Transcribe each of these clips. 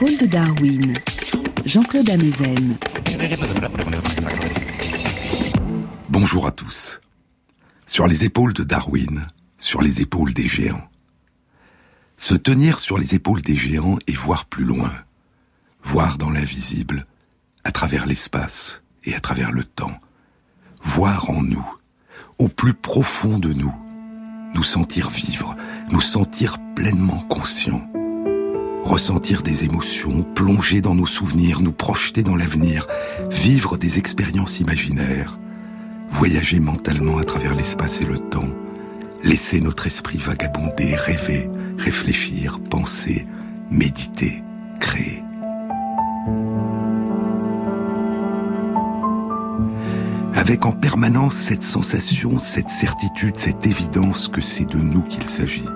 Épaules de Darwin, Jean-Claude Amezen. Bonjour à tous. Sur les épaules de Darwin, sur les épaules des géants. Se tenir sur les épaules des géants et voir plus loin, voir dans l'invisible, à travers l'espace et à travers le temps, voir en nous, au plus profond de nous, nous sentir vivre, nous sentir pleinement conscients, ressentir des émotions, plonger dans nos souvenirs, nous projeter dans l'avenir, vivre des expériences imaginaires, voyager mentalement à travers l'espace et le temps, laisser notre esprit vagabonder, rêver, réfléchir, penser, méditer, créer. avec en permanence cette sensation, cette certitude, cette évidence que c'est de nous qu'il s'agit.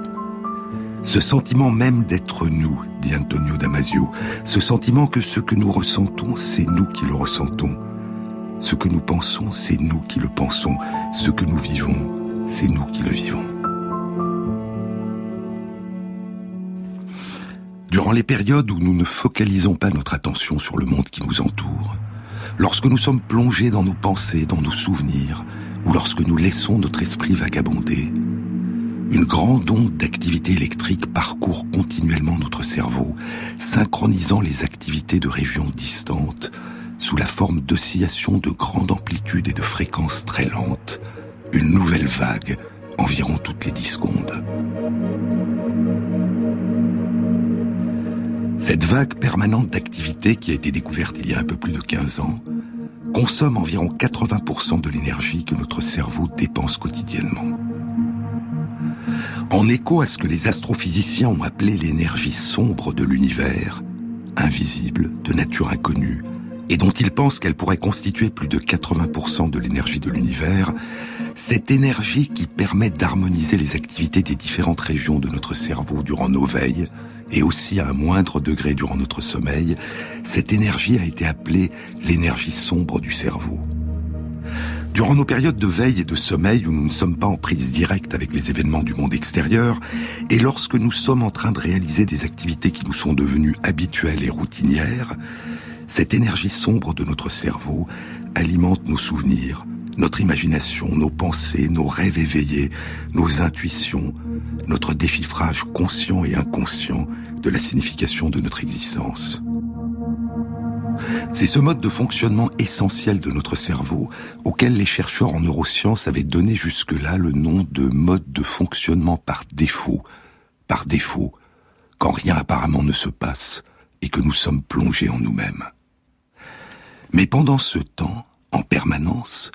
Ce sentiment même d'être nous, dit Antonio Damasio, ce sentiment que ce que nous ressentons, c'est nous qui le ressentons. Ce que nous pensons, c'est nous qui le pensons. Ce que nous vivons, c'est nous qui le vivons. Durant les périodes où nous ne focalisons pas notre attention sur le monde qui nous entoure, lorsque nous sommes plongés dans nos pensées, dans nos souvenirs, ou lorsque nous laissons notre esprit vagabonder, une grande onde d'activité électrique parcourt continuellement notre cerveau, synchronisant les activités de régions distantes sous la forme d'oscillations de grande amplitude et de fréquences très lentes, une nouvelle vague environ toutes les 10 secondes. Cette vague permanente d'activité qui a été découverte il y a un peu plus de 15 ans consomme environ 80% de l'énergie que notre cerveau dépense quotidiennement. En écho à ce que les astrophysiciens ont appelé l'énergie sombre de l'univers, invisible, de nature inconnue, et dont ils pensent qu'elle pourrait constituer plus de 80% de l'énergie de l'univers, cette énergie qui permet d'harmoniser les activités des différentes régions de notre cerveau durant nos veilles, et aussi à un moindre degré durant notre sommeil, cette énergie a été appelée l'énergie sombre du cerveau. Durant nos périodes de veille et de sommeil où nous ne sommes pas en prise directe avec les événements du monde extérieur, et lorsque nous sommes en train de réaliser des activités qui nous sont devenues habituelles et routinières, cette énergie sombre de notre cerveau alimente nos souvenirs, notre imagination, nos pensées, nos rêves éveillés, nos intuitions, notre déchiffrage conscient et inconscient de la signification de notre existence. C'est ce mode de fonctionnement essentiel de notre cerveau auquel les chercheurs en neurosciences avaient donné jusque-là le nom de mode de fonctionnement par défaut, par défaut, quand rien apparemment ne se passe et que nous sommes plongés en nous-mêmes. Mais pendant ce temps, en permanence,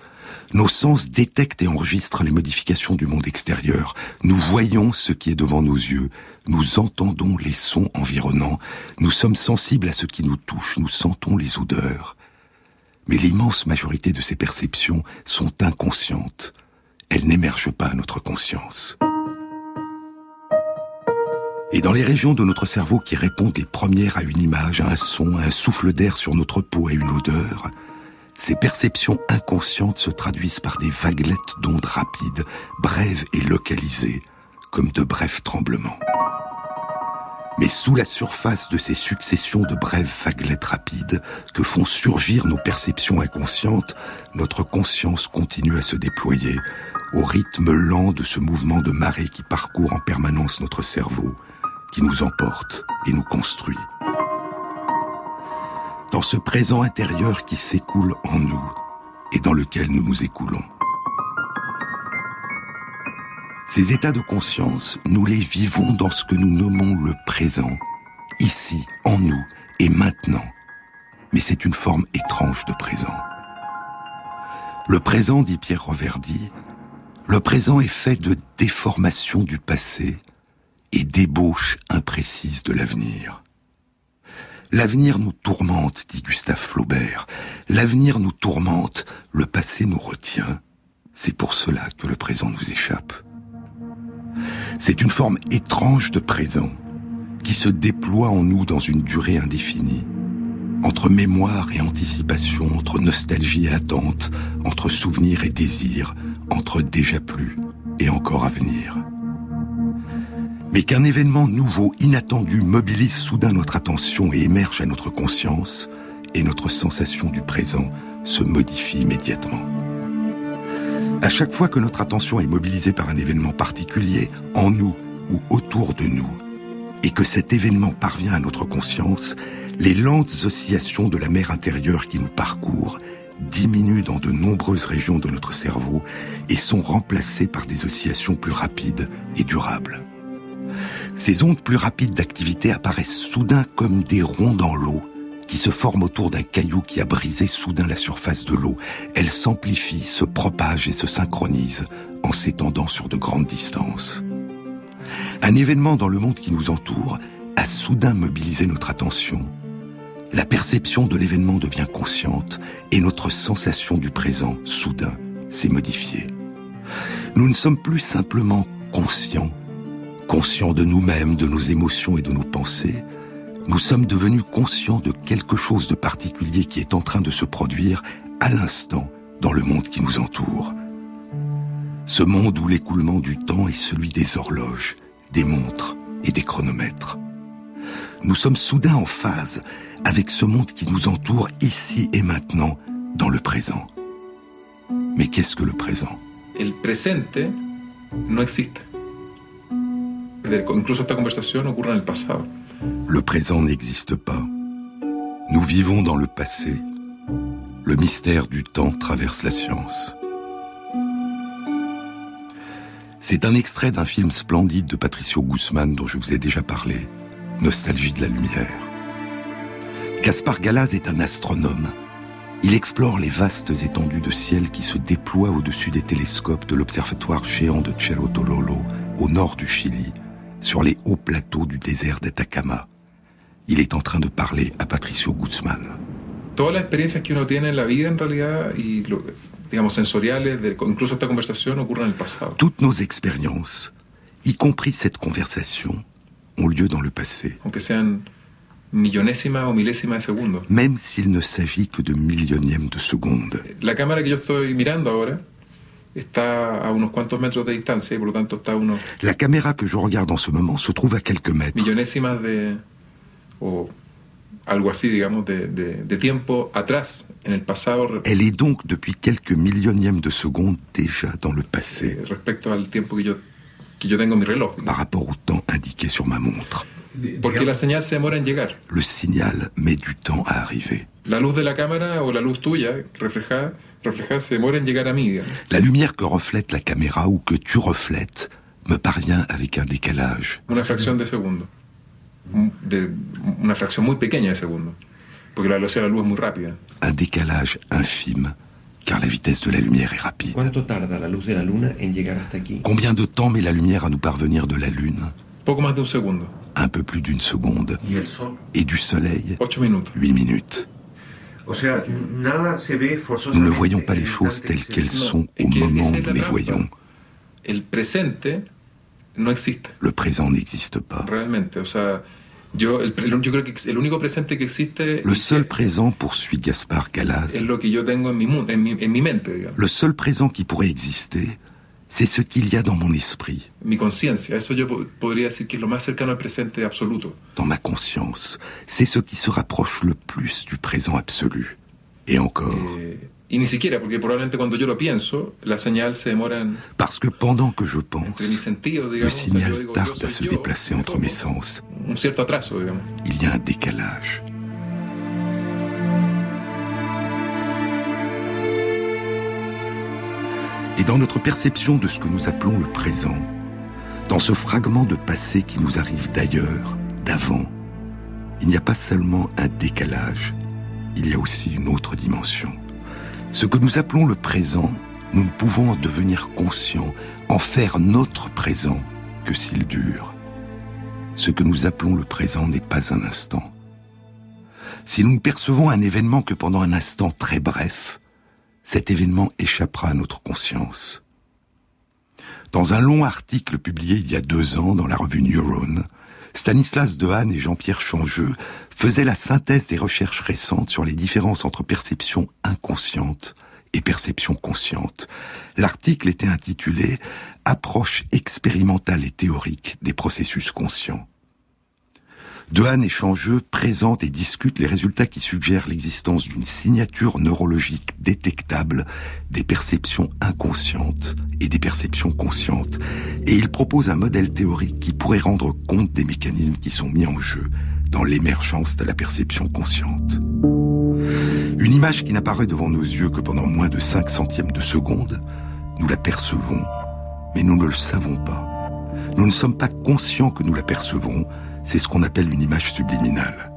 nos sens détectent et enregistrent les modifications du monde extérieur. Nous voyons ce qui est devant nos yeux. Nous entendons les sons environnants. Nous sommes sensibles à ce qui nous touche. Nous sentons les odeurs. Mais l'immense majorité de ces perceptions sont inconscientes. Elles n'émergent pas à notre conscience. Et dans les régions de notre cerveau qui répondent les premières à une image, à un son, à un souffle d'air sur notre peau, à une odeur, ces perceptions inconscientes se traduisent par des vaguelettes d'ondes rapides, brèves et localisées, comme de brefs tremblements. Mais sous la surface de ces successions de brèves vaguelettes rapides que font surgir nos perceptions inconscientes, notre conscience continue à se déployer au rythme lent de ce mouvement de marée qui parcourt en permanence notre cerveau, qui nous emporte et nous construit dans ce présent intérieur qui s'écoule en nous et dans lequel nous nous écoulons. Ces états de conscience, nous les vivons dans ce que nous nommons le présent, ici, en nous et maintenant. Mais c'est une forme étrange de présent. Le présent, dit Pierre Reverdy, le présent est fait de déformations du passé et d'ébauches imprécises de l'avenir. L'avenir nous tourmente, dit Gustave Flaubert. L'avenir nous tourmente, le passé nous retient. C'est pour cela que le présent nous échappe. C'est une forme étrange de présent qui se déploie en nous dans une durée indéfinie, entre mémoire et anticipation, entre nostalgie et attente, entre souvenir et désir, entre déjà plus et encore à venir. Mais qu'un événement nouveau, inattendu, mobilise soudain notre attention et émerge à notre conscience, et notre sensation du présent se modifie immédiatement. À chaque fois que notre attention est mobilisée par un événement particulier, en nous ou autour de nous, et que cet événement parvient à notre conscience, les lentes oscillations de la mer intérieure qui nous parcourent diminuent dans de nombreuses régions de notre cerveau et sont remplacées par des oscillations plus rapides et durables. Ces ondes plus rapides d'activité apparaissent soudain comme des ronds dans l'eau qui se forment autour d'un caillou qui a brisé soudain la surface de l'eau. Elles s'amplifient, se propagent et se synchronisent en s'étendant sur de grandes distances. Un événement dans le monde qui nous entoure a soudain mobilisé notre attention. La perception de l'événement devient consciente et notre sensation du présent, soudain, s'est modifiée. Nous ne sommes plus simplement conscients, conscients de nous-mêmes, de nos émotions et de nos pensées, nous sommes devenus conscients de quelque chose de particulier qui est en train de se produire à l'instant dans le monde qui nous entoure. Ce monde où l'écoulement du temps est celui des horloges, des montres et des chronomètres. Nous sommes soudain en phase avec ce monde qui nous entoure ici et maintenant, dans le présent. Mais qu'est-ce que le présent? Le présent n'existe pas. Nous vivons dans le passé. Le mystère du temps traverse la science. C'est un extrait d'un film splendide de Patricio Guzman dont je vous ai déjà parlé, Nostalgie de la lumière. Gaspar Galaz est un astronome. Il explore les vastes étendues de ciel qui se déploient au-dessus des télescopes de l'observatoire géant de Cerro Tololo, au nord du Chili, sur les hauts plateaux du désert d'Atacama. Il est en train de parler à Patricio Guzman. Todas las experiencias que uno tiene en la vida en realidad y lo, digamos sensoriales, de, incluso esta conversación ocurren en el pasado. Toutes nos expériences, y compris cette conversation, ont lieu dans le passé. Aunque sean millonésimas o milésimas de segundo. Même s'il ne s'agit que de millionièmes de seconde. La cámara que yo estoy mirando ahora está a unos cuantos metros de distancia y por lo tanto está a unos La caméra que je regarde en ce moment se trouve à quelques mètres. millonésimas de. o algo así, digamos, de, de- de tiempo atrás, en el pasado, Elle est donc depuis quelques millionièmes de seconde déjà dans le passé eh, respecto al tiempo que yo, que yo tengo en mi reloj. par rapport au temps indiqué sur ma montre. Porque la señal se demora en llegar. Le signal met du temps à arriver. La luz de la cámara o la luz tuya reflejada, reflejada se demora en llegar a mí, digamos. La lumière que reflète la caméra ou que tu reflètes me parvient avec un décalage. Una fracción de segundo. Un- De, una fracción muy pequeña de segundo. Porque la velocidad de la luz es muy rápida. Un décalage infime, car la vitesse de la lumière est rapide. ¿Cuánto tarda la luz de la luna en llegar hasta aquí? Combien de temps met la lumière à nous parvenir de la Lune? Poco más de un segundo. Un peu plus d'une seconde. ¿Y el sol? Et du Soleil? Ocho minutos. 8 minutes. Nous ne voyons pas les choses telles que qu'elles sont au moment où la les voyons. Le présent n'existe pas. Le seul présent, poursuit Gaspard Galaz, le seul présent qui pourrait exister, c'est ce qu'il y a dans mon esprit, dans ma conscience. C'est ce qui se rapproche le plus du présent absolu. Et encore, Eh, parce que pendant que je pense, le signal tarde à se déplacer entre mes sens. Il y a un décalage. Et dans notre perception de ce que nous appelons le présent, dans ce fragment de passé qui nous arrive d'ailleurs, d'avant, il n'y a pas seulement un décalage, il y a aussi une autre dimension. Ce que nous appelons le présent, nous ne pouvons en devenir conscients, en faire notre présent, que s'il dure. Ce que nous appelons le présent n'est pas un instant. Si nous ne percevons un événement que pendant un instant très bref, cet événement échappera à notre conscience. Dans un long article publié il y a deux ans dans la revue Neuron, Stanislas Dehaene et Jean-Pierre Changeux faisaient la synthèse des recherches récentes sur les différences entre perception inconsciente et perception consciente. L'article était intitulé Approche expérimentale et théorique des processus conscients. Dehaene et Changeux présentent et discutent les résultats qui suggèrent l'existence d'une signature neurologique détectable des perceptions inconscientes et des perceptions conscientes, et ils proposent un modèle théorique qui pourrait rendre compte des mécanismes qui sont mis en jeu dans l'émergence de la perception consciente. Une image qui n'apparaît devant nos yeux que pendant moins de 5 centièmes de seconde, nous la percevons, mais nous ne le savons pas. Nous ne sommes pas conscients que nous la percevons, c'est ce qu'on appelle une image subliminale.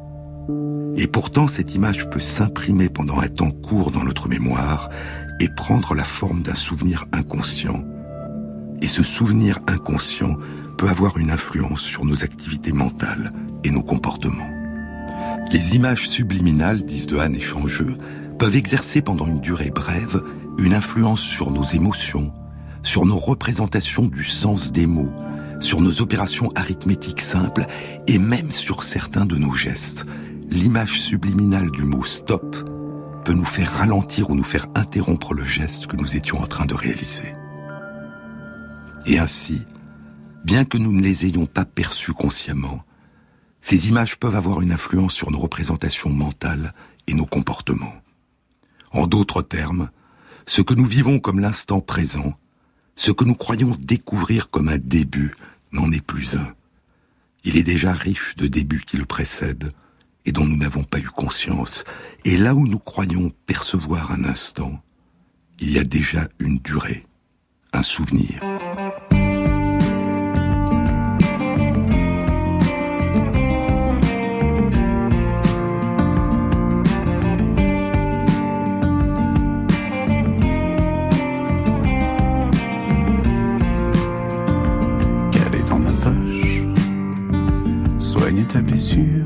Et pourtant, cette image peut s'imprimer pendant un temps court dans notre mémoire et prendre la forme d'un souvenir inconscient. Et ce souvenir inconscient peut avoir une influence sur nos activités mentales et nos comportements. Les images subliminales, disent Dehaene et Changeux, peuvent exercer pendant une durée brève une influence sur nos émotions, sur nos représentations du sens des mots, sur nos opérations arithmétiques simples et même sur certains de nos gestes. L'image subliminale du mot stop peut nous faire ralentir ou nous faire interrompre le geste que nous étions en train de réaliser. Et ainsi, bien que nous ne les ayons pas perçues consciemment, ces images peuvent avoir une influence sur nos représentations mentales et nos comportements. En d'autres termes, ce que nous vivons comme l'instant présent, ce que nous croyons découvrir comme un début, n'en est plus un. Il est déjà riche de débuts qui le précèdent et dont nous n'avons pas eu conscience. Et là où nous croyons percevoir un instant, il y a déjà une durée, un souvenir. Ta blessure,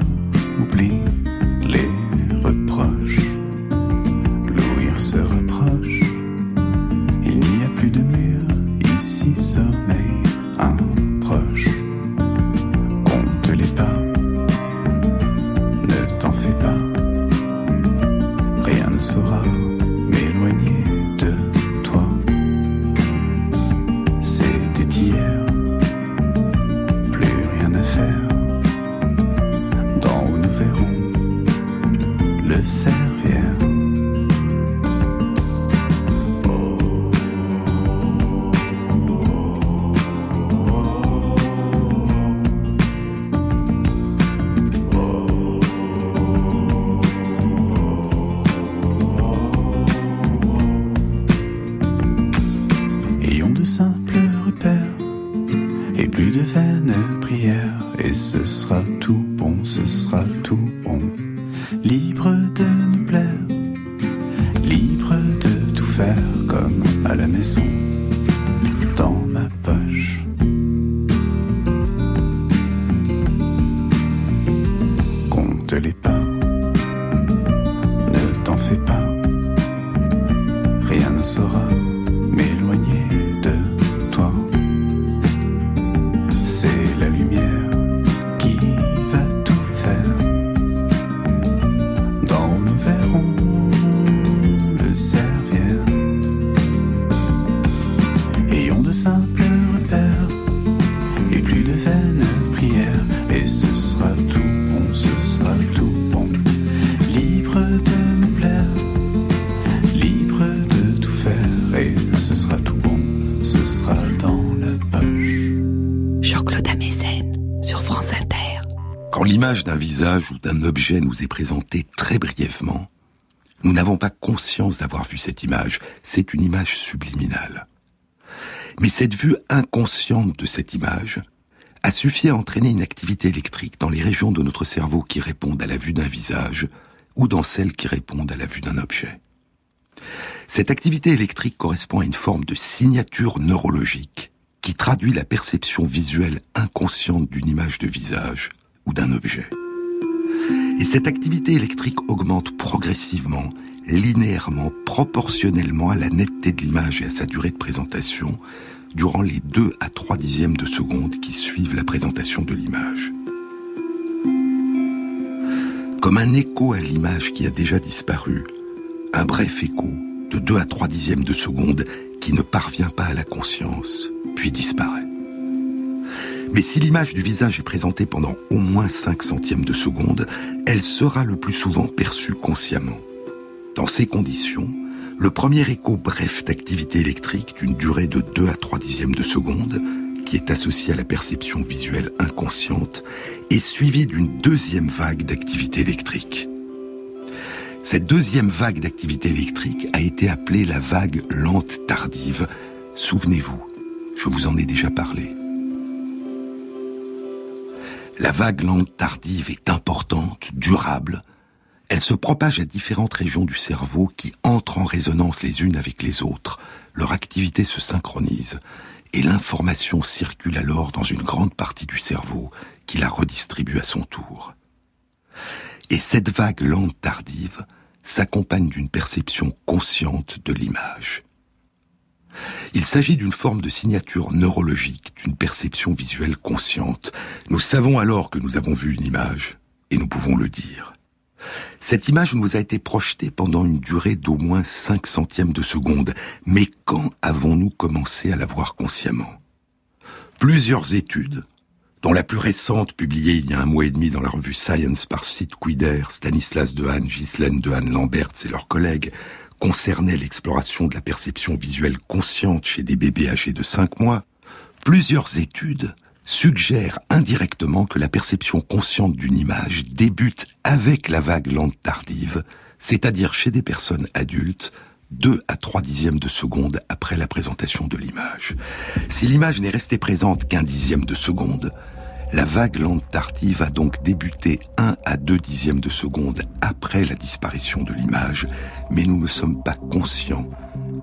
Libre de ou d'un objet nous est présentée très brièvement, nous n'avons pas conscience d'avoir vu cette image. C'est une image subliminale. Mais cette vue inconsciente de cette image a suffi à entraîner une activité électrique dans les régions de notre cerveau qui répondent à la vue d'un visage ou dans celles qui répondent à la vue d'un objet. Cette activité électrique correspond à une forme de signature neurologique qui traduit la perception visuelle inconsciente d'une image de visage ou d'un objet. Et cette activité électrique augmente progressivement, linéairement, proportionnellement à la netteté de l'image et à sa durée de présentation durant les 2 à 3 dixièmes de seconde qui suivent la présentation de l'image. Comme un écho à l'image qui a déjà disparu, un bref écho de 2 à 3 dixièmes de seconde qui ne parvient pas à la conscience, puis disparaît. Mais si l'image du visage est présentée pendant au moins 5 centièmes de seconde, elle sera le plus souvent perçue consciemment. Dans ces conditions, le premier écho bref d'activité électrique d'une durée de 2 à 3 dixièmes de seconde, qui est associé à la perception visuelle inconsciente, est suivi d'une deuxième vague d'activité électrique. Cette deuxième vague d'activité électrique a été appelée la vague lente tardive. Souvenez-vous, je vous en ai déjà parlé. La vague lente tardive est importante, durable. Elle se propage à différentes régions du cerveau qui entrent en résonance les unes avec les autres. Leur activité se synchronise et l'information circule alors dans une grande partie du cerveau qui la redistribue à son tour. Et cette vague lente tardive s'accompagne d'une perception consciente de l'image. Il s'agit d'une forme de signature neurologique, d'une perception visuelle consciente. Nous savons alors que nous avons vu une image, et nous pouvons le dire. Cette image nous a été projetée pendant une durée d'au moins 5 centièmes de seconde, mais quand avons-nous commencé à la voir consciemment? Plusieurs études, dont la plus récente publiée il y a un mois et demi dans la revue Science par Sid Quider, Stanislas Dehaene, Ghislaine Dehaene-Lamberts et leurs collègues, concernait l'exploration de la perception visuelle consciente chez des bébés âgés de 5 mois, plusieurs études suggèrent indirectement que la perception consciente d'une image débute avec la vague lente tardive, c'est-à-dire chez des personnes adultes, 2 à 3 dixièmes de seconde après la présentation de l'image. Si l'image n'est restée présente qu'un dixième de seconde, la vague lente tardive a donc débuté 1 à 2 dixièmes de seconde après la disparition de l'image, mais nous ne sommes pas conscients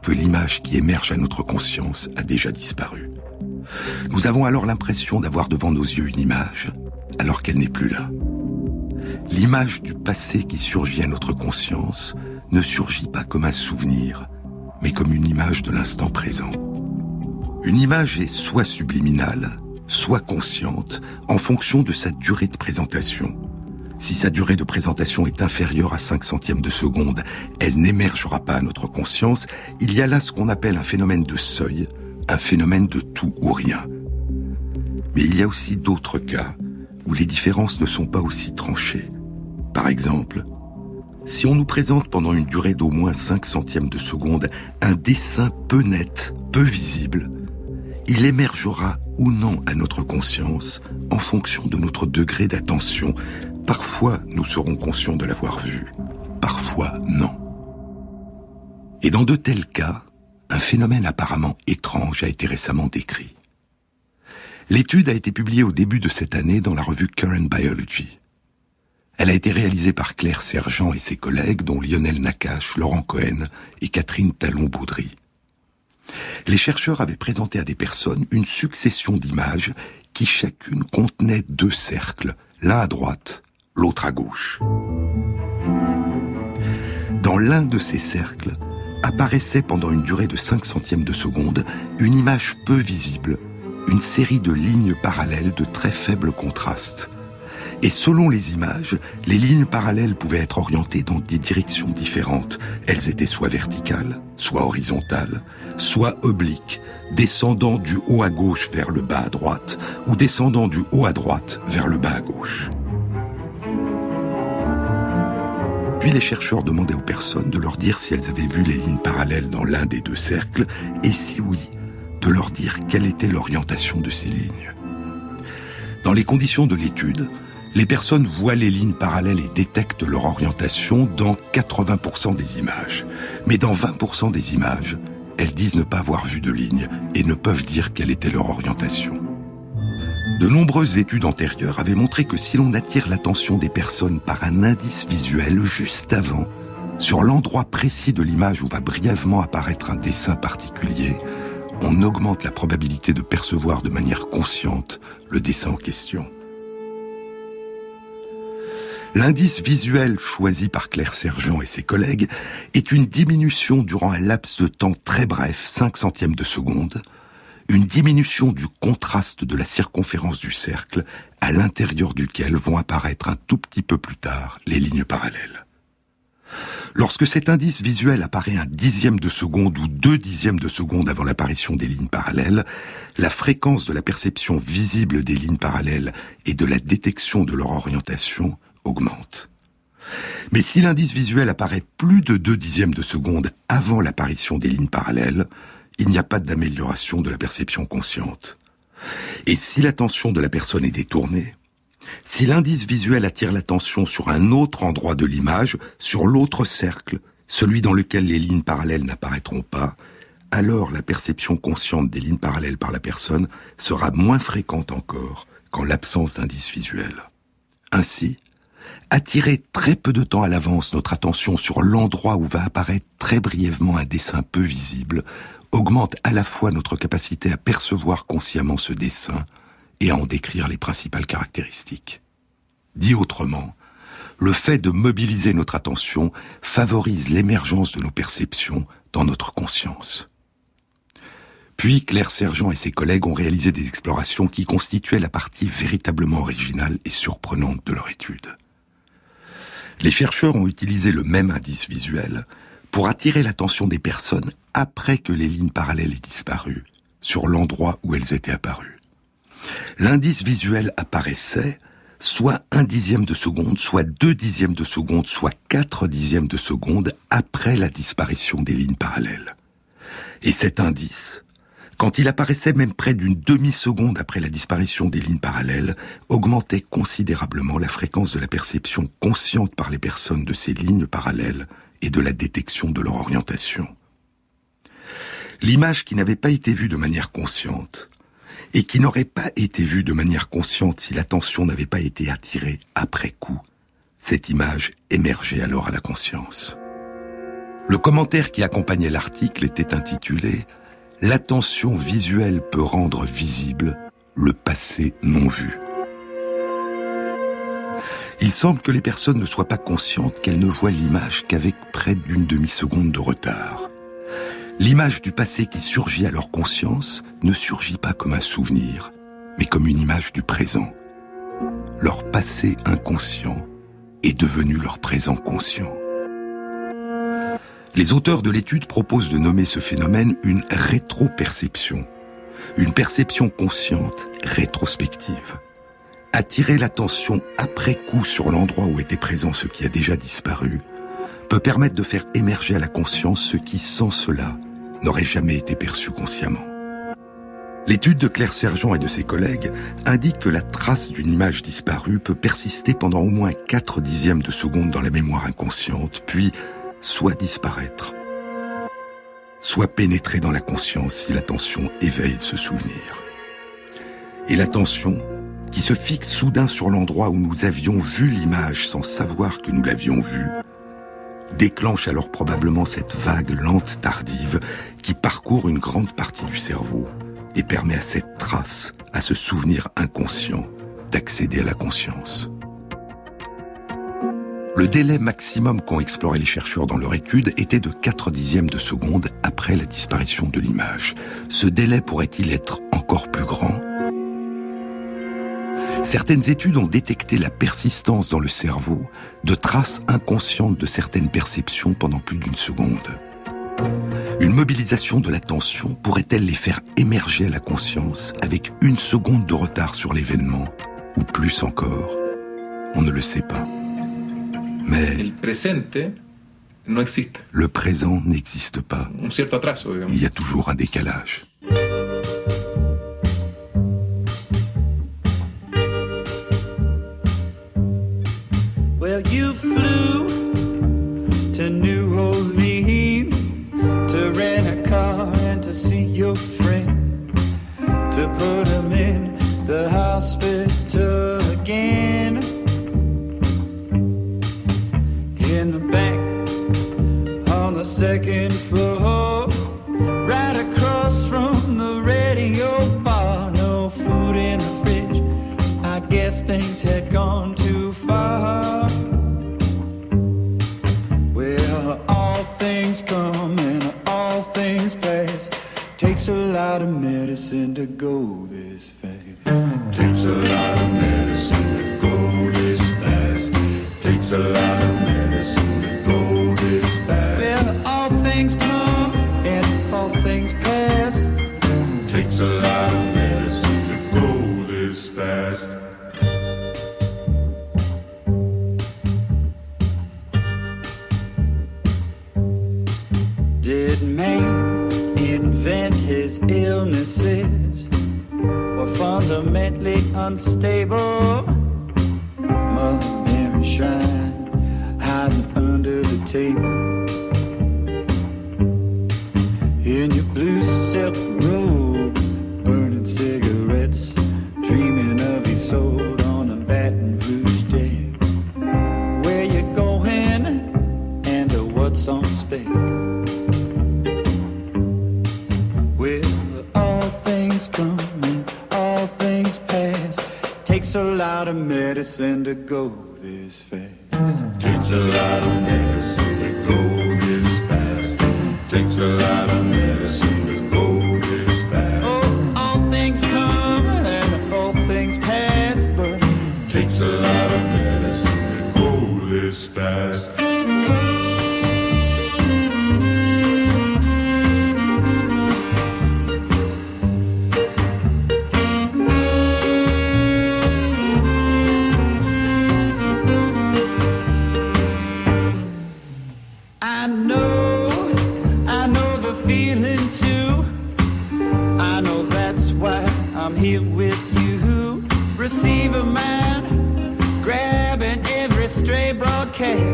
que l'image qui émerge à notre conscience a déjà disparu. Nous avons alors l'impression d'avoir devant nos yeux une image, alors qu'elle n'est plus là. L'image du passé qui surgit à notre conscience ne surgit pas comme un souvenir, mais comme une image de l'instant présent. Une image est soit subliminale, soit consciente en fonction de sa durée de présentation. Si sa durée de présentation est inférieure à 5 centièmes de seconde, elle n'émergera pas à notre conscience. Il y a là ce qu'on appelle un phénomène de seuil, un phénomène de tout ou rien. Mais il y a aussi d'autres cas où les différences ne sont pas aussi tranchées. Par exemple, si on nous présente pendant une durée d'au moins 5 centièmes de seconde un dessin peu net, peu visible, il émergera ou non à notre conscience en fonction de notre degré d'attention. Parfois, nous serons conscients de l'avoir vu, parfois non. Et dans de tels cas, un phénomène apparemment étrange a été récemment décrit. L'étude a été publiée au début de cette année dans la revue Current Biology. Elle a été réalisée par Claire Sergent et ses collègues, dont Lionel Nakache, Laurent Cohen et Catherine Talon-Baudry les chercheurs avaient présenté à des personnes une succession d'images qui chacune contenait deux cercles, l'un à droite, l'autre à gauche. Dans l'un de ces cercles apparaissait pendant une durée de 5 centièmes de seconde une image peu visible, une série de lignes parallèles de très faible contraste. Et selon les images, les lignes parallèles pouvaient être orientées dans des directions différentes. Elles étaient soit verticales, soit horizontales, soit obliques, descendant du haut à gauche vers le bas à droite, ou descendant du haut à droite vers le bas à gauche. Puis les chercheurs demandaient aux personnes de leur dire si elles avaient vu les lignes parallèles dans l'un des deux cercles, et si oui, de leur dire quelle était l'orientation de ces lignes. Dans les conditions de l'étude, les personnes voient les lignes parallèles et détectent leur orientation dans 80% des images. Mais dans 20% des images, elles disent ne pas avoir vu de ligne et ne peuvent dire quelle était leur orientation. De nombreuses études antérieures avaient montré que si l'on attire l'attention des personnes par un indice visuel juste avant, sur l'endroit précis de l'image où va brièvement apparaître un dessin particulier, on augmente la probabilité de percevoir de manière consciente le dessin en question. L'indice visuel choisi par Claire Sergent et ses collègues est une diminution durant un laps de temps très bref, 5 centièmes de seconde, une diminution du contraste de la circonférence du cercle à l'intérieur duquel vont apparaître un tout petit peu plus tard les lignes parallèles. Lorsque cet indice visuel apparaît un dixième de seconde ou deux dixièmes de seconde avant l'apparition des lignes parallèles, la fréquence de la perception visible des lignes parallèles et de la détection de leur orientation augmente. Mais si l'indice visuel apparaît plus de deux dixièmes de seconde avant l'apparition des lignes parallèles, il n'y a pas d'amélioration de la perception consciente. Et si l'attention de la personne est détournée, si l'indice visuel attire l'attention sur un autre endroit de l'image, sur l'autre cercle, celui dans lequel les lignes parallèles n'apparaîtront pas, alors la perception consciente des lignes parallèles par la personne sera moins fréquente encore qu'en l'absence d'indice visuel. Ainsi, attirer très peu de temps à l'avance notre attention sur l'endroit où va apparaître très brièvement un dessin peu visible augmente à la fois notre capacité à percevoir consciemment ce dessin et à en décrire les principales caractéristiques. Dit autrement, le fait de mobiliser notre attention favorise l'émergence de nos perceptions dans notre conscience. Puis Claire Sergent et ses collègues ont réalisé des explorations qui constituaient la partie véritablement originale et surprenante de leur étude. Les chercheurs ont utilisé le même indice visuel pour attirer l'attention des personnes après que les lignes parallèles aient disparu, sur l'endroit où elles étaient apparues. L'indice visuel apparaissait soit un dixième de seconde, soit deux dixièmes de seconde, soit quatre dixièmes de seconde après la disparition des lignes parallèles. Et cet indice, quand il apparaissait même près d'une demi-seconde après la disparition des lignes parallèles, augmentait considérablement la fréquence de la perception consciente par les personnes de ces lignes parallèles et de la détection de leur orientation. L'image qui n'avait pas été vue de manière consciente, et qui n'aurait pas été vue de manière consciente si l'attention n'avait pas été attirée après coup, cette image émergeait alors à la conscience. Le commentaire qui accompagnait l'article était intitulé L'attention visuelle peut rendre visible le passé non vu. Il semble que les personnes ne soient pas conscientes qu'elles ne voient l'image qu'avec près d'une demi-seconde de retard. L'image du passé qui surgit à leur conscience ne surgit pas comme un souvenir, mais comme une image du présent. Leur passé inconscient est devenu leur présent conscient. Les auteurs de l'étude proposent de nommer ce phénomène une rétroperception, une perception consciente rétrospective. Attirer l'attention après coup sur l'endroit où était présent ce qui a déjà disparu peut permettre de faire émerger à la conscience ce qui, sans cela, n'aurait jamais été perçu consciemment. L'étude de Claire Sergent et de ses collègues indique que la trace d'une image disparue peut persister pendant au moins 4 dixièmes de seconde dans la mémoire inconsciente, puis soit disparaître, soit pénétrer dans la conscience si l'attention éveille ce souvenir. Et l'attention, qui se fixe soudain sur l'endroit où nous avions vu l'image sans savoir que nous l'avions vue, déclenche alors probablement cette vague lente tardive qui parcourt une grande partie du cerveau et permet à cette trace, à ce souvenir inconscient, d'accéder à la conscience. Le délai maximum qu'ont exploré les chercheurs dans leur étude était de 4 dixièmes de seconde après la disparition de l'image. Ce délai pourrait-il être encore plus grand? Certaines études ont détecté la persistance dans le cerveau de traces inconscientes de certaines perceptions pendant plus d'une seconde. Une mobilisation de l'attention pourrait-elle les faire émerger à la conscience avec une seconde de retard sur l'événement, ou plus encore? On ne le sait pas. Mais El presente no existe. le présent n'existe pas. Un cierto atraso, digamos. Il y a toujours un décalage. In the back on the second floor, right across from the radio bar, no food in the fridge. I guess things had gone too far. Well, all things come and all things pass. Takes a lot of medicine to go this fast. Takes a lot of medicine to go this fast. Takes a lot A lot of medicine to go this fast. Did man invent his illnesses or fundamentally unstable? Too. I know that's why I'm here with you. Receiver man, grabbing every stray broadcast.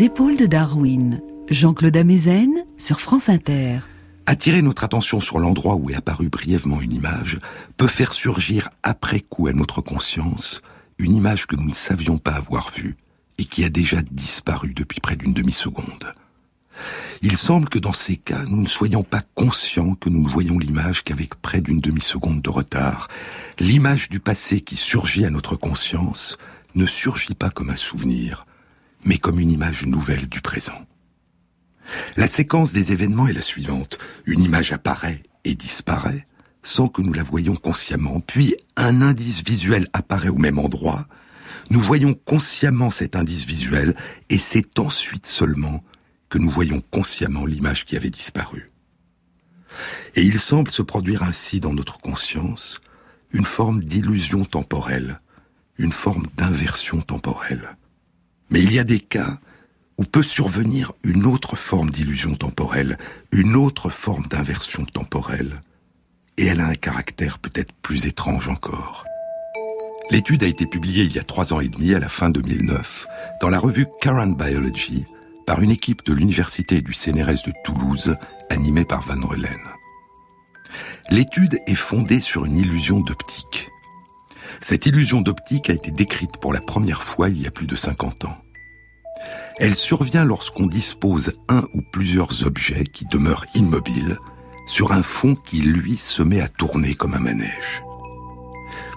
Les épaules de Darwin, Jean-Claude Amezen sur France Inter. Attirer notre attention sur l'endroit où est apparue brièvement une image peut faire surgir après coup à notre conscience une image que nous ne savions pas avoir vue et qui a déjà disparu depuis près d'une demi-seconde. Il semble que dans ces cas, nous ne soyons pas conscients que nous ne voyons l'image qu'avec près d'une demi-seconde de retard. L'image du passé qui surgit à notre conscience ne surgit pas comme un souvenir, mais comme une image nouvelle du présent. La séquence des événements est la suivante. Une image apparaît et disparaît sans que nous la voyions consciemment, puis un indice visuel apparaît au même endroit, nous voyons consciemment cet indice visuel et c'est ensuite seulement que nous voyons consciemment l'image qui avait disparu. Et il semble se produire ainsi dans notre conscience une forme d'illusion temporelle, une forme d'inversion temporelle. Mais il y a des cas où peut survenir une autre forme d'illusion temporelle, une autre forme d'inversion temporelle, et elle a un caractère peut-être plus étrange encore. L'étude a été publiée il y a trois ans et demi, à la fin 2009, dans la revue Current Biology, par une équipe de l'Université du CNRS de Toulouse, animée par Van Relen. L'étude est fondée sur une illusion d'optique. Cette illusion d'optique a été décrite pour la première fois il y a plus de 50 ans. Elle survient lorsqu'on dispose un ou plusieurs objets qui demeurent immobiles sur un fond qui, lui, se met à tourner comme un manège.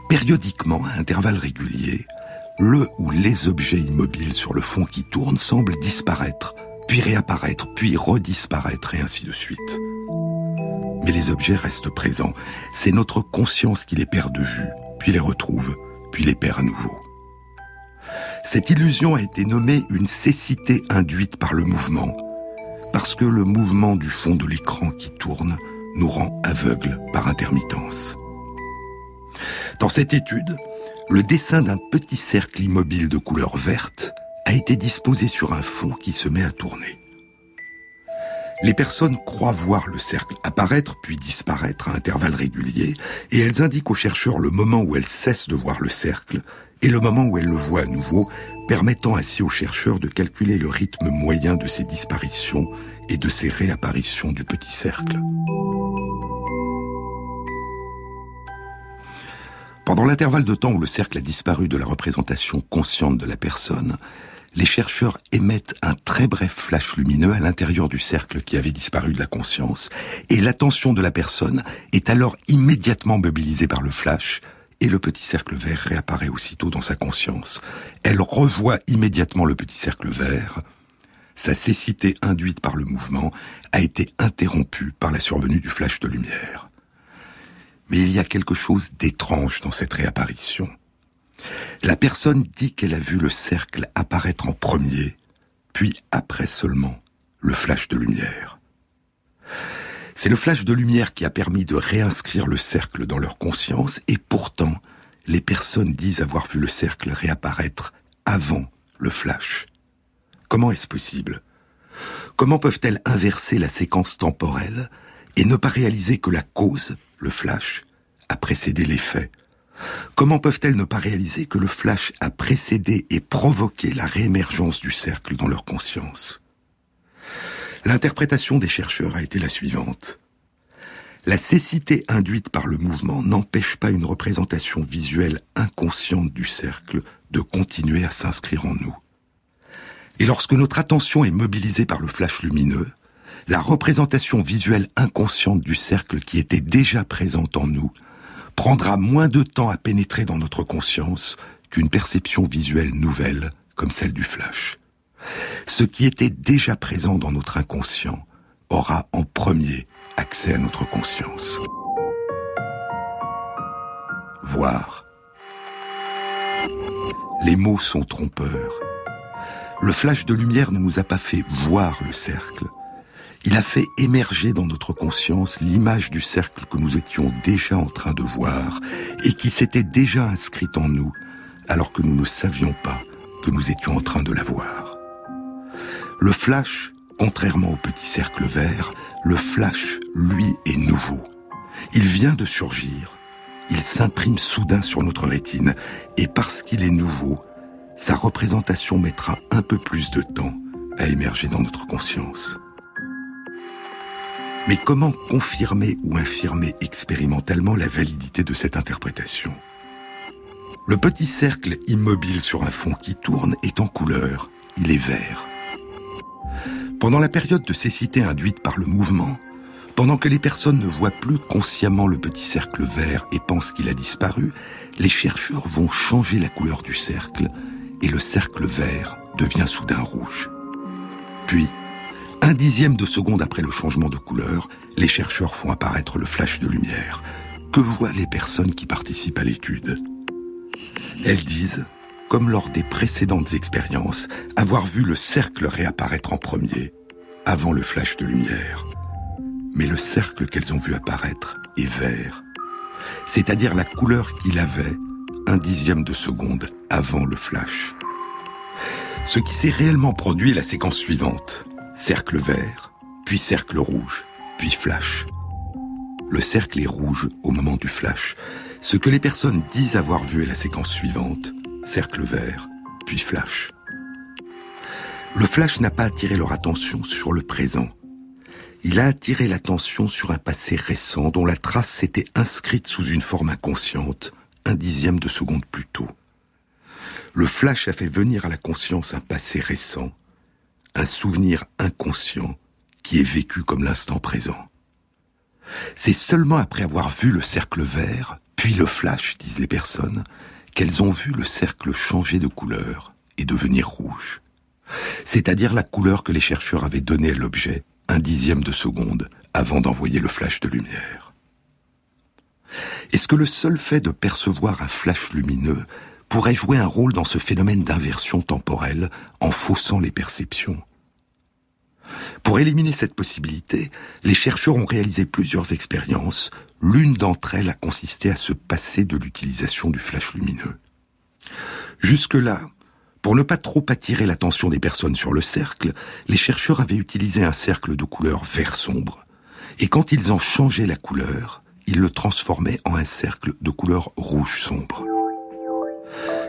Périodiquement, à intervalles réguliers, le ou les objets immobiles sur le fond qui tourne semblent disparaître, puis réapparaître, puis redisparaître, et ainsi de suite. Mais les objets restent présents. C'est notre conscience qui les perd de vue, puis les retrouve, puis les perd à nouveau. Cette illusion a été nommée une cécité induite par le mouvement, parce que le mouvement du fond de l'écran qui tourne nous rend aveugles par intermittence. Dans cette étude, le dessin d'un petit cercle immobile de couleur verte a été disposé sur un fond qui se met à tourner. Les personnes croient voir le cercle apparaître puis disparaître à intervalles réguliers et elles indiquent aux chercheurs le moment où elles cessent de voir le cercle et le moment où elles le voient à nouveau, permettant ainsi aux chercheurs de calculer le rythme moyen de ces disparitions et de ces réapparitions du petit cercle. Pendant l'intervalle de temps où le cercle a disparu de la représentation consciente de la personne, les chercheurs émettent un très bref flash lumineux à l'intérieur du cercle qui avait disparu de la conscience, et l'attention de la personne est alors immédiatement mobilisée par le flash, et le petit cercle vert réapparaît aussitôt dans sa conscience. Elle revoit immédiatement le petit cercle vert. Sa cécité induite par le mouvement a été interrompue par la survenue du flash de lumière. Mais il y a quelque chose d'étrange dans cette réapparition. La personne dit qu'elle a vu le cercle apparaître en premier, puis après seulement le flash de lumière. C'est le flash de lumière qui a permis de réinscrire le cercle dans leur conscience et pourtant, les personnes disent avoir vu le cercle réapparaître avant le flash. Comment est-ce possible? Comment peuvent-elles inverser la séquence temporelle et ne pas réaliser que la cause, le flash, a précédé l'effet Comment peuvent-elles ne pas réaliser que le flash a précédé et provoqué la réémergence du cercle dans leur conscience? L'interprétation des chercheurs a été la suivante. La cécité induite par le mouvement n'empêche pas une représentation visuelle inconsciente du cercle de continuer à s'inscrire en nous. Et lorsque notre attention est mobilisée par le flash lumineux, la représentation visuelle inconsciente du cercle qui était déjà présente en nous prendra moins de temps à pénétrer dans notre conscience qu'une perception visuelle nouvelle comme celle du flash. Ce qui était déjà présent dans notre inconscient aura en premier accès à notre conscience. Voir. Les mots sont trompeurs. Le flash de lumière ne nous a pas fait voir le cercle. Il a fait émerger dans notre conscience l'image du cercle que nous étions déjà en train de voir et qui s'était déjà inscrite en nous alors que nous ne savions pas que nous étions en train de la voir. Le flash, contrairement au petit cercle vert, le flash, lui, est nouveau. Il vient de surgir, il s'imprime soudain sur notre rétine, et parce qu'il est nouveau, sa représentation mettra un peu plus de temps à émerger dans notre conscience. Mais comment confirmer ou infirmer expérimentalement la validité de cette interprétation? Le petit cercle immobile sur un fond qui tourne est en couleur, il est vert. Pendant la période de cécité induite par le mouvement, pendant que les personnes ne voient plus consciemment le petit cercle vert et pensent qu'il a disparu, les chercheurs vont changer la couleur du cercle et le cercle vert devient soudain rouge. Puis, un dixième de seconde après le changement de couleur, les chercheurs font apparaître le flash de lumière. Que voient les personnes qui participent à l'étude? Elles disent comme lors des précédentes expériences, avoir vu le cercle réapparaître en premier, avant le flash de lumière. Mais le cercle qu'elles ont vu apparaître est vert, c'est-à-dire la couleur qu'il avait un dixième de seconde avant le flash. Ce qui s'est réellement produit est la séquence suivante. Cercle vert, puis cercle rouge, puis flash. Le cercle est rouge au moment du flash. Ce que les personnes disent avoir vu est la séquence suivante cercle vert, puis flash. Le flash n'a pas attiré leur attention sur le présent. Il a attiré l'attention sur un passé récent dont la trace s'était inscrite sous une forme inconsciente, un dixième de seconde plus tôt. Le flash a fait venir à la conscience un passé récent, un souvenir inconscient qui est vécu comme l'instant présent. C'est seulement après avoir vu le cercle vert, puis le flash, disent les personnes, qu'elles ont vu le cercle changer de couleur et devenir rouge. C'est-à-dire la couleur que les chercheurs avaient donnée à l'objet un dixième de seconde avant d'envoyer le flash de lumière. Est-ce que le seul fait de percevoir un flash lumineux pourrait jouer un rôle dans ce phénomène d'inversion temporelle en faussant les perceptions Pour éliminer cette possibilité, les chercheurs ont réalisé plusieurs expériences L'une d'entre elles a consisté à se passer de l'utilisation du flash lumineux. Jusque-là, pour ne pas trop attirer l'attention des personnes sur le cercle, les chercheurs avaient utilisé un cercle de couleur vert sombre, et quand ils en changeaient la couleur, ils le transformaient en un cercle de couleur rouge sombre.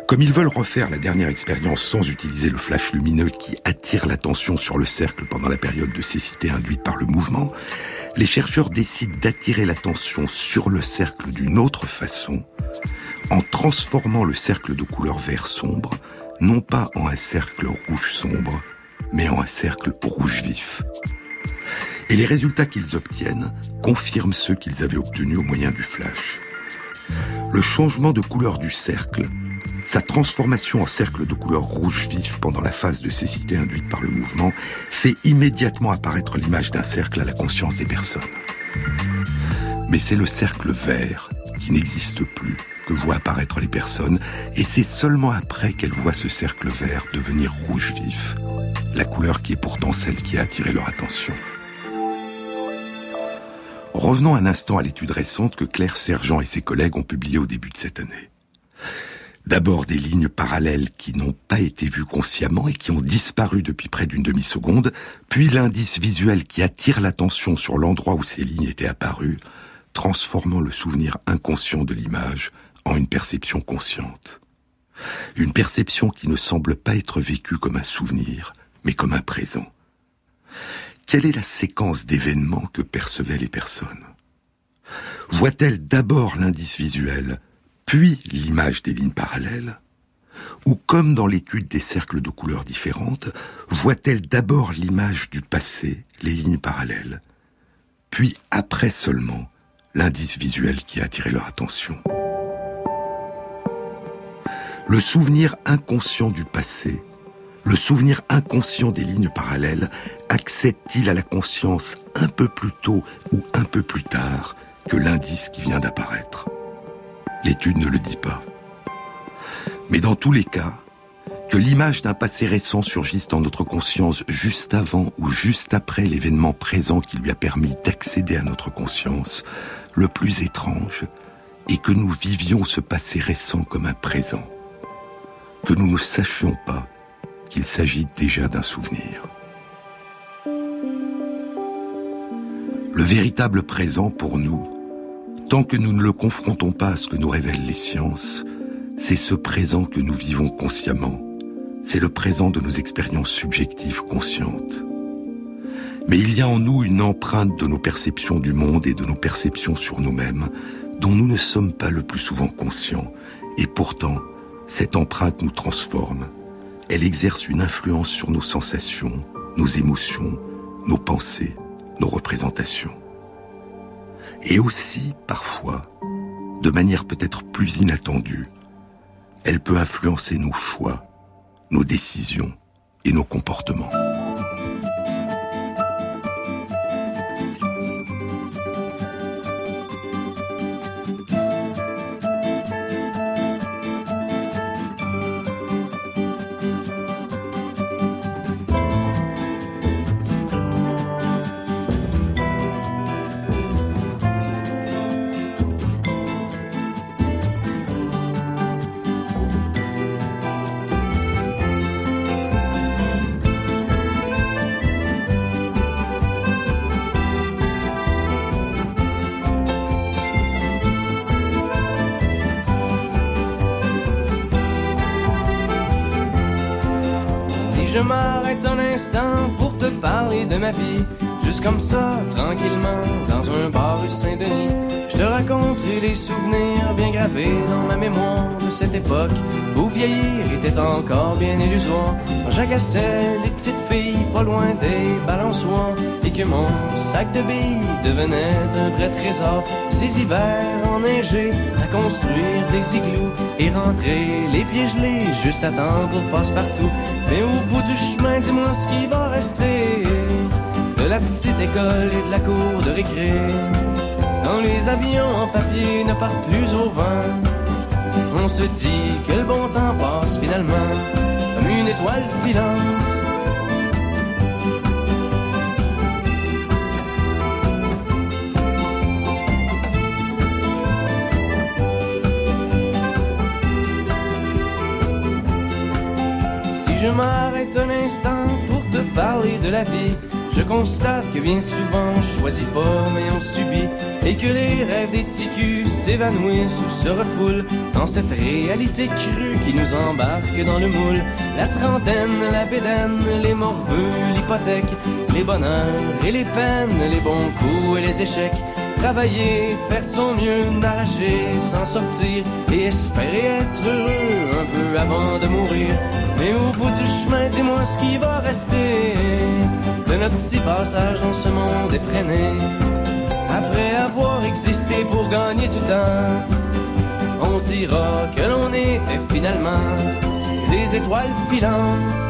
Comme ils veulent refaire la dernière expérience sans utiliser le flash lumineux qui attire l'attention sur le cercle pendant la période de cécité induite par le mouvement, les chercheurs décident d'attirer l'attention sur le cercle d'une autre façon, en transformant le cercle de couleur vert sombre, non pas en un cercle rouge sombre, mais en un cercle rouge vif. Et les résultats qu'ils obtiennent confirment ceux qu'ils avaient obtenus au moyen du flash. Le changement de couleur du cercle sa transformation en cercle de couleur rouge vif pendant la phase de cécité induite par le mouvement fait immédiatement apparaître l'image d'un cercle à la conscience des personnes. Mais c'est le cercle vert qui n'existe plus que voient apparaître les personnes, et c'est seulement après qu'elles voient ce cercle vert devenir rouge vif, la couleur qui est pourtant celle qui a attiré leur attention. Revenons un instant à l'étude récente que Claire Sergent et ses collègues ont publiée au début de cette année. D'abord des lignes parallèles qui n'ont pas été vues consciemment et qui ont disparu depuis près d'une demi-seconde, puis l'indice visuel qui attire l'attention sur l'endroit où ces lignes étaient apparues, transformant le souvenir inconscient de l'image en une perception consciente. Une perception qui ne semble pas être vécue comme un souvenir, mais comme un présent. Quelle est la séquence d'événements que percevaient les personnes? Voient-elles d'abord l'indice visuel, puis l'image des lignes parallèles Ou comme dans l'étude des cercles de couleurs différentes, voient-elles d'abord l'image du passé, les lignes parallèles, puis après seulement l'indice visuel qui a attiré leur attention. Le souvenir inconscient du passé, le souvenir inconscient des lignes parallèles, accède-t-il à la conscience un peu plus tôt ou un peu plus tard que l'indice qui vient d'apparaître? L'étude ne le dit pas. Mais dans tous les cas, que l'image d'un passé récent surgisse dans notre conscience juste avant ou juste après l'événement présent qui lui a permis d'accéder à notre conscience, le plus étrange est que nous vivions ce passé récent comme un présent que nous ne sachions pas qu'il s'agit déjà d'un souvenir. Le véritable présent pour nous, tant que nous ne le confrontons pas à ce que nous révèlent les sciences, c'est ce présent que nous vivons consciemment, c'est le présent de nos expériences subjectives conscientes. Mais il y a en nous une empreinte de nos perceptions du monde et de nos perceptions sur nous-mêmes dont nous ne sommes pas le plus souvent conscients, et pourtant cette empreinte nous transforme. Elle exerce une influence sur nos sensations, nos émotions, nos pensées, nos représentations. Et aussi, parfois, de manière peut-être plus inattendue, elle peut influencer nos choix, nos décisions et nos comportements. De ma vie, juste comme ça, tranquillement, dans un bar rue Saint-Denis. Je te raconterai les souvenirs bien gravés dans ma mémoire de cette époque où vieillir était encore bien illusoire. Quand j'agaçais les petites filles pas loin des balançoires et que mon sac de billes devenait un vrai trésor. Ces hivers enneigés à construire des igloos et rentrer les pieds gelés juste à temps pour passe-partout. Mais au bout du chemin, dis-moi ce qui va rester de la petite école et de la cour de récré. Quand les avions en papier ne partent plus au vent, on se dit que le bon temps passe finalement comme une étoile filante. Je m'arrête un instant pour te parler de la vie, je constate que bien souvent on choisit pas mais on subit et que les rêves des ticus s'évanouissent ou se refoulent dans cette réalité crue qui nous embarque dans le moule. La trentaine, la bédaine, les morveux, l'hypothèque, les bonheurs et les peines, les bons coups et les échecs. Travailler, faire de son mieux, nager, s'en sortir et espérer être heureux un peu avant de mourir. Mais au bout du chemin, dis-moi ce qui va rester de notre petit passage dans ce monde effréné. Après avoir existé pour gagner du temps, on dira que l'on était finalement des étoiles filantes.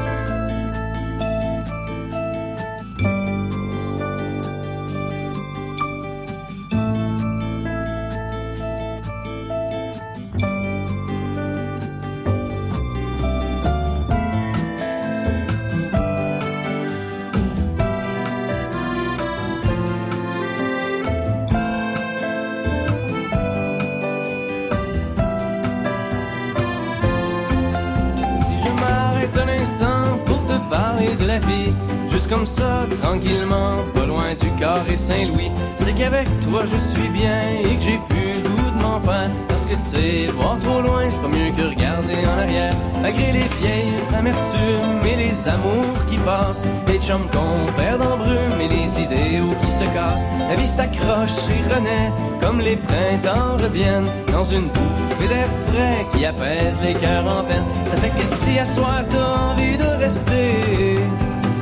Saint-Louis. C'est qu'avec toi je suis bien et que j'ai plus le goût de m'en. Parce que tu sais, voir trop loin, c'est pas mieux que regarder en arrière. Malgré les vieilles amertumes et les amours qui passent, les chums qu'on perd en brume et les idéaux qui se cassent. La vie s'accroche et renaît comme les printemps reviennent dans une bouffée d'air frais qui apaise les cœurs en peine. Ça fait que si à soir t'as envie de rester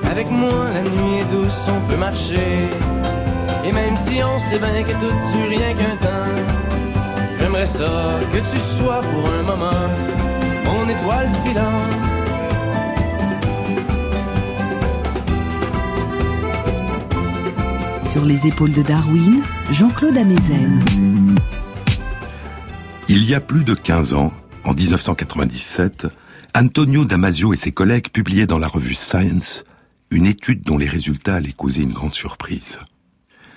avec moi, la nuit est douce, on peut marcher. Et même si on sait bien que tout dure rien qu'un temps, j'aimerais ça que tu sois pour un moment mon étoile filante. Sur les épaules de Darwin, Jean-Claude Amezen. Il y a plus de 15 ans, en 1997, Antonio Damasio et ses collègues publiaient dans la revue Science une étude dont les résultats allaient causer une grande surprise.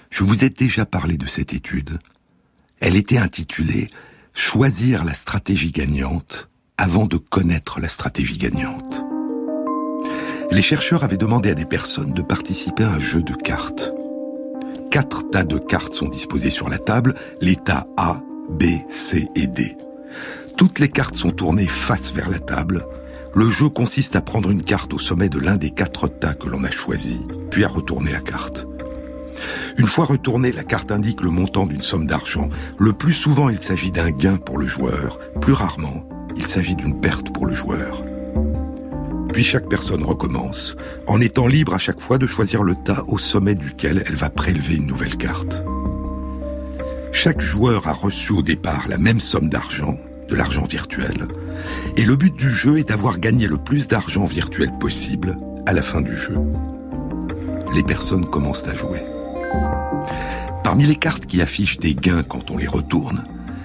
Je vous ai déjà parlé de cette étude. Elle était intitulée Choisir la stratégie gagnante avant de connaître la stratégie gagnante. Les chercheurs avaient demandé à des personnes de participer à un jeu de cartes. Quatre tas de cartes sont disposés sur la table, les tas A, B, C et D. Toutes les cartes sont tournées face vers la table. Le jeu consiste à prendre une carte au sommet de l'un des quatre tas que l'on a choisi, puis à retourner la carte. Une fois retournée, la carte indique le montant d'une somme d'argent. Le plus souvent, il s'agit d'un gain pour le joueur. Plus rarement, il s'agit d'une perte pour le joueur. Puis chaque personne recommence, en étant libre à chaque fois de choisir le tas au sommet duquel elle va prélever une nouvelle carte. Chaque joueur a reçu au départ la même somme d'argent, de l'argent virtuel, et le but du jeu est d'avoir gagné le plus d'argent virtuel possible à la fin du jeu. Les personnes commencent à jouer. Parmi les cartes qui affichent des gains quand on les retourne,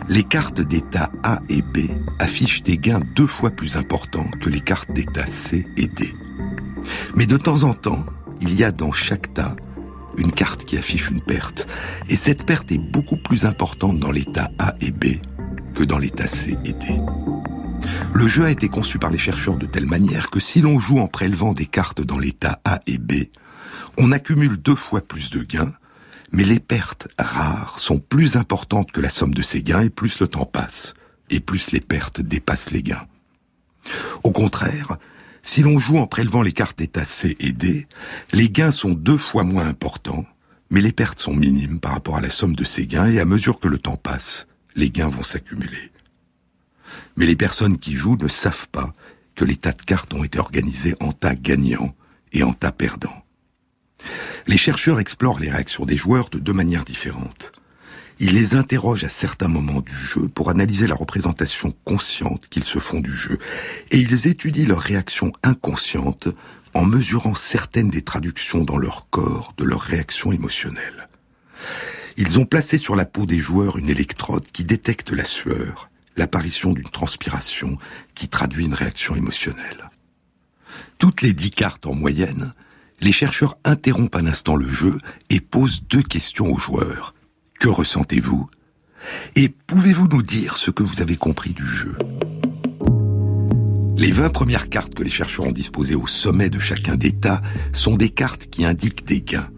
les cartes d'état A et B affichent des gains deux fois plus importants que les cartes d'état C et D. Mais de temps en temps, il y a dans chaque tas une carte qui affiche une perte. Et cette perte est beaucoup plus importante dans l'état A et B que dans l'état C et D. Le jeu a été conçu par les chercheurs de telle manière que si l'on joue en prélevant des cartes dans l'état A et B, on accumule deux fois plus de gains, mais les pertes rares sont plus importantes que la somme de ces gains et plus le temps passe, et plus les pertes dépassent les gains. Au contraire, si l'on joue en prélevant les cartes d'état C et D, les gains sont deux fois moins importants, mais les pertes sont minimes par rapport à la somme de ces gains et à mesure que le temps passe, les gains vont s'accumuler. Mais les personnes qui jouent ne savent pas que les tas de cartes ont été organisés en tas gagnants et en tas perdants. Les chercheurs explorent les réactions des joueurs de deux manières différentes. Ils les interrogent à certains moments du jeu pour analyser la représentation consciente qu'ils se font du jeu, et ils étudient leurs réactions inconscientes en mesurant certaines des traductions dans leur corps de leurs réactions émotionnelles. Ils ont placé sur la peau des joueurs une électrode qui détecte la sueur, l'apparition d'une transpiration qui traduit une réaction émotionnelle. Toutes les dix cartes en moyenne, les chercheurs interrompent un instant le jeu et posent deux questions aux joueurs. Que ressentez-vous? Et pouvez-vous nous dire ce que vous avez compris du jeu? Les 20 premières cartes que les chercheurs ont disposées au sommet de chacun d'État sont des cartes qui indiquent des gains.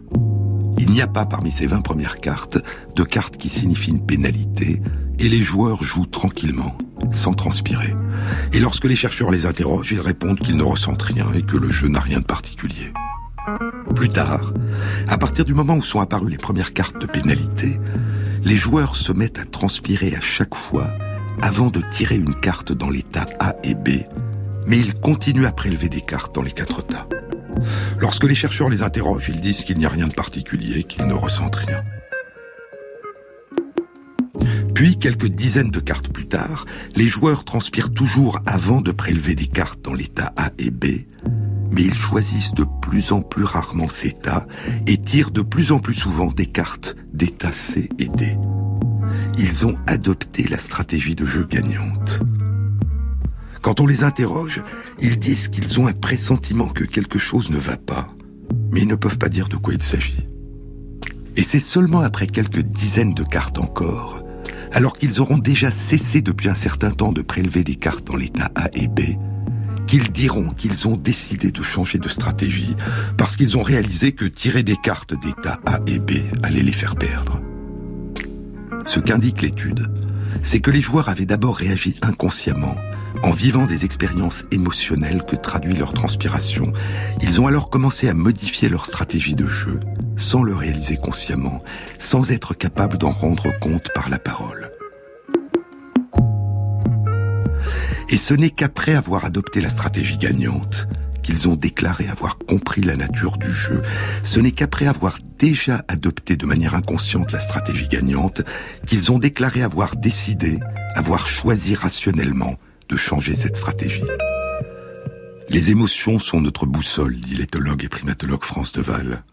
Il n'y a pas parmi ces 20 premières cartes de cartes qui signifient une pénalité, et les joueurs jouent tranquillement, sans transpirer. Et lorsque les chercheurs les interrogent, ils répondent qu'ils ne ressentent rien et que le jeu n'a rien de particulier. Plus tard, à partir du moment où sont apparues les premières cartes de pénalité, les joueurs se mettent à transpirer à chaque fois avant de tirer une carte dans l'état A et B, mais ils continuent à prélever des cartes dans les quatre tas. Lorsque les chercheurs les interrogent, ils disent qu'il n'y a rien de particulier, qu'ils ne ressentent rien. Puis, quelques dizaines de cartes plus tard, les joueurs transpirent toujours avant de prélever des cartes dans l'état A et B, mais ils choisissent de plus en plus rarement ces tas et tirent de plus en plus souvent des cartes d'état C et D. Ils ont adopté la stratégie de jeu gagnante. Quand on les interroge, ils disent qu'ils ont un pressentiment que quelque chose ne va pas, mais ils ne peuvent pas dire de quoi il s'agit. Et c'est seulement après quelques dizaines de cartes encore, alors qu'ils auront déjà cessé depuis un certain temps de prélever des cartes dans l'état A et B, qu'ils diront qu'ils ont décidé de changer de stratégie parce qu'ils ont réalisé que tirer des cartes d'état A et B allait les faire perdre. Ce qu'indique l'étude, c'est que les joueurs avaient d'abord réagi inconsciemment en vivant des expériences émotionnelles que traduit leur transpiration. Ils ont alors commencé à modifier leur stratégie de jeu, sans le réaliser consciemment, sans être capables d'en rendre compte par la parole. Et ce n'est qu'après avoir adopté la stratégie gagnante qu'ils ont déclaré avoir compris la nature du jeu. Ce n'est qu'après avoir déjà adopté de manière inconsciente la stratégie gagnante qu'ils ont déclaré avoir décidé, avoir choisi rationnellement de changer cette stratégie. Les émotions sont notre boussole, dit l'éthologue et primatologue France Deval.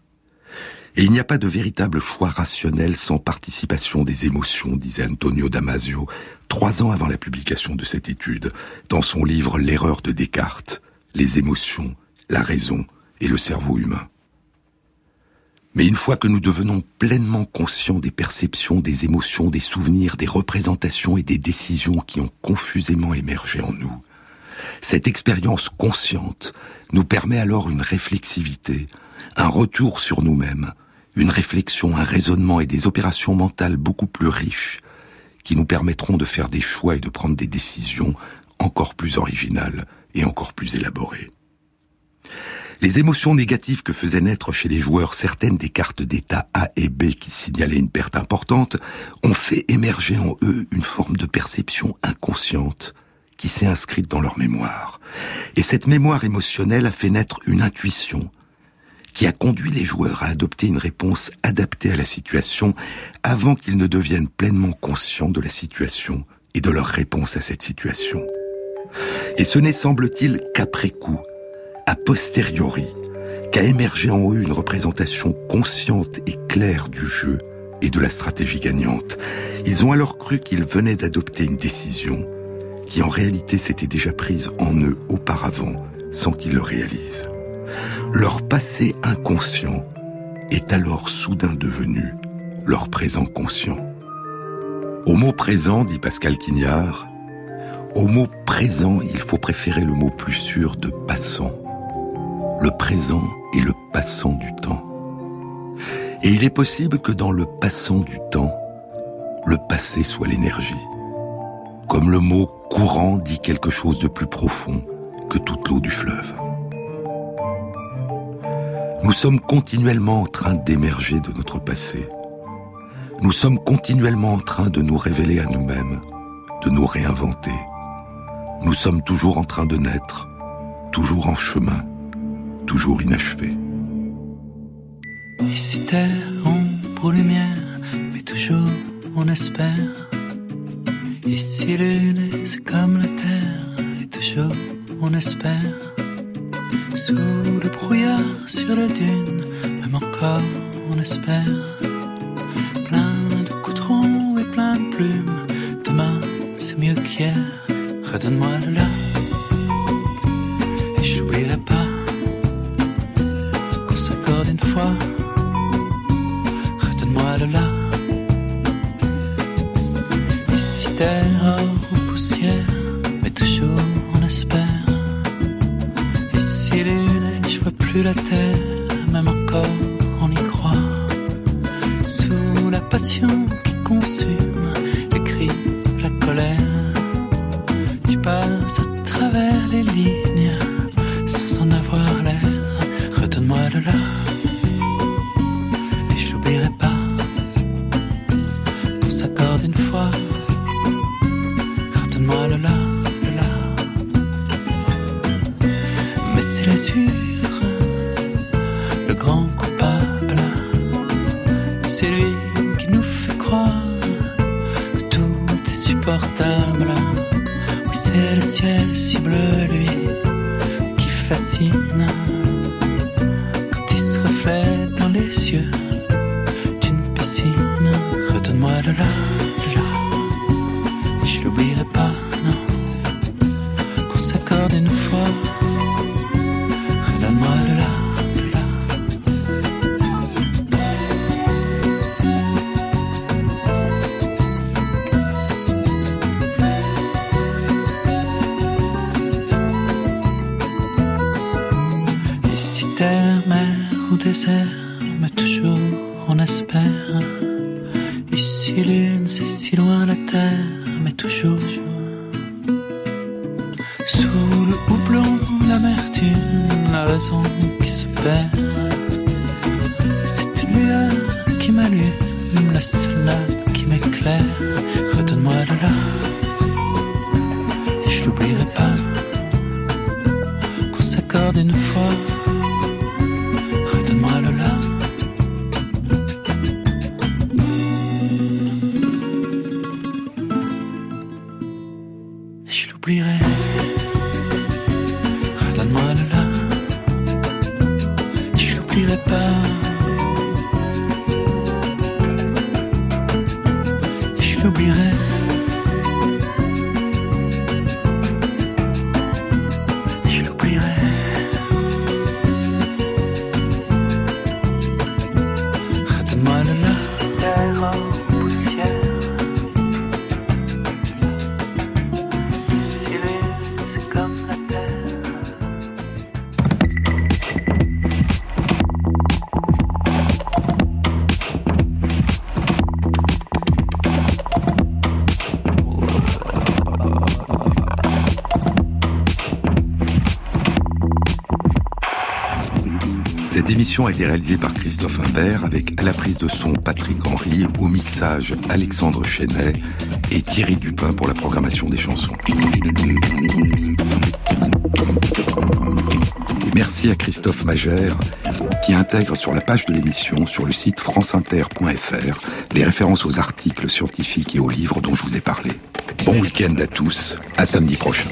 Et il n'y a pas de véritable choix rationnel sans participation des émotions, disait Antonio Damasio, trois ans avant la publication de cette étude, dans son livre L'erreur de Descartes, les émotions, la raison et le cerveau humain. Mais une fois que nous devenons pleinement conscients des perceptions, des émotions, des souvenirs, des représentations et des décisions qui ont confusément émergé en nous, cette expérience consciente nous permet alors une réflexivité, un retour sur nous-mêmes, une réflexion, un raisonnement et des opérations mentales beaucoup plus riches qui nous permettront de faire des choix et de prendre des décisions encore plus originales et encore plus élaborées. Les émotions négatives que faisaient naître chez les joueurs certaines des cartes d'état A et B qui signalaient une perte importante ont fait émerger en eux une forme de perception inconsciente qui s'est inscrite dans leur mémoire. Et cette mémoire émotionnelle a fait naître une intuition, qui a conduit les joueurs à adopter une réponse adaptée à la situation avant qu'ils ne deviennent pleinement conscients de la situation et de leur réponse à cette situation. Et ce n'est semble-t-il qu'après coup, a posteriori, qu'a émergé en eux une représentation consciente et claire du jeu et de la stratégie gagnante. Ils ont alors cru qu'ils venaient d'adopter une décision qui en réalité s'était déjà prise en eux auparavant sans qu'ils le réalisent leur passé inconscient est alors soudain devenu leur présent conscient. Au mot présent, dit Pascal Quignard, au mot présent, il faut préférer le mot plus sûr de passant. Le présent est le passant du temps. Et il est possible que dans le passant du temps, le passé soit l'énergie. Comme le mot courant dit quelque chose de plus profond que toute l'eau du fleuve. Nous sommes continuellement en train d'émerger de notre passé. Nous sommes continuellement en train de nous révéler à nous-mêmes, de nous réinventer. Nous sommes toujours en train de naître, toujours en chemin, toujours inachevé. Ici terre, ombre, lumière, mais toujours on espère. Ici lune, c'est comme la terre, et toujours on espère. Sous le brouillard sur la dune, même encore on espère. Plein de coutrons et plein de plumes. Demain c'est mieux qu'hier. Redonne-moi le là. Et je n'oublierai pas qu'on s'accorde une fois. Même encore on y croit. Sous la passion qui consume les cris, la colère, tu passes à travers les lignes sans en avoir l'air. Retourne-moi de là. Et je n'oublierai pas qu'on s'accorde une fois. Retourne-moi de là. Mais c'est la suite l'oublierai. Émission a été réalisée par Christophe Imbert avec à la prise de son Patrick Henry, au mixage Alexandre Chenet et Thierry Dupin pour la programmation des chansons. Merci à Christophe Magère qui intègre sur la page de l'émission sur le site franceinter.fr les références aux articles scientifiques et aux livres dont je vous ai parlé. Bon week-end à tous, à samedi prochain.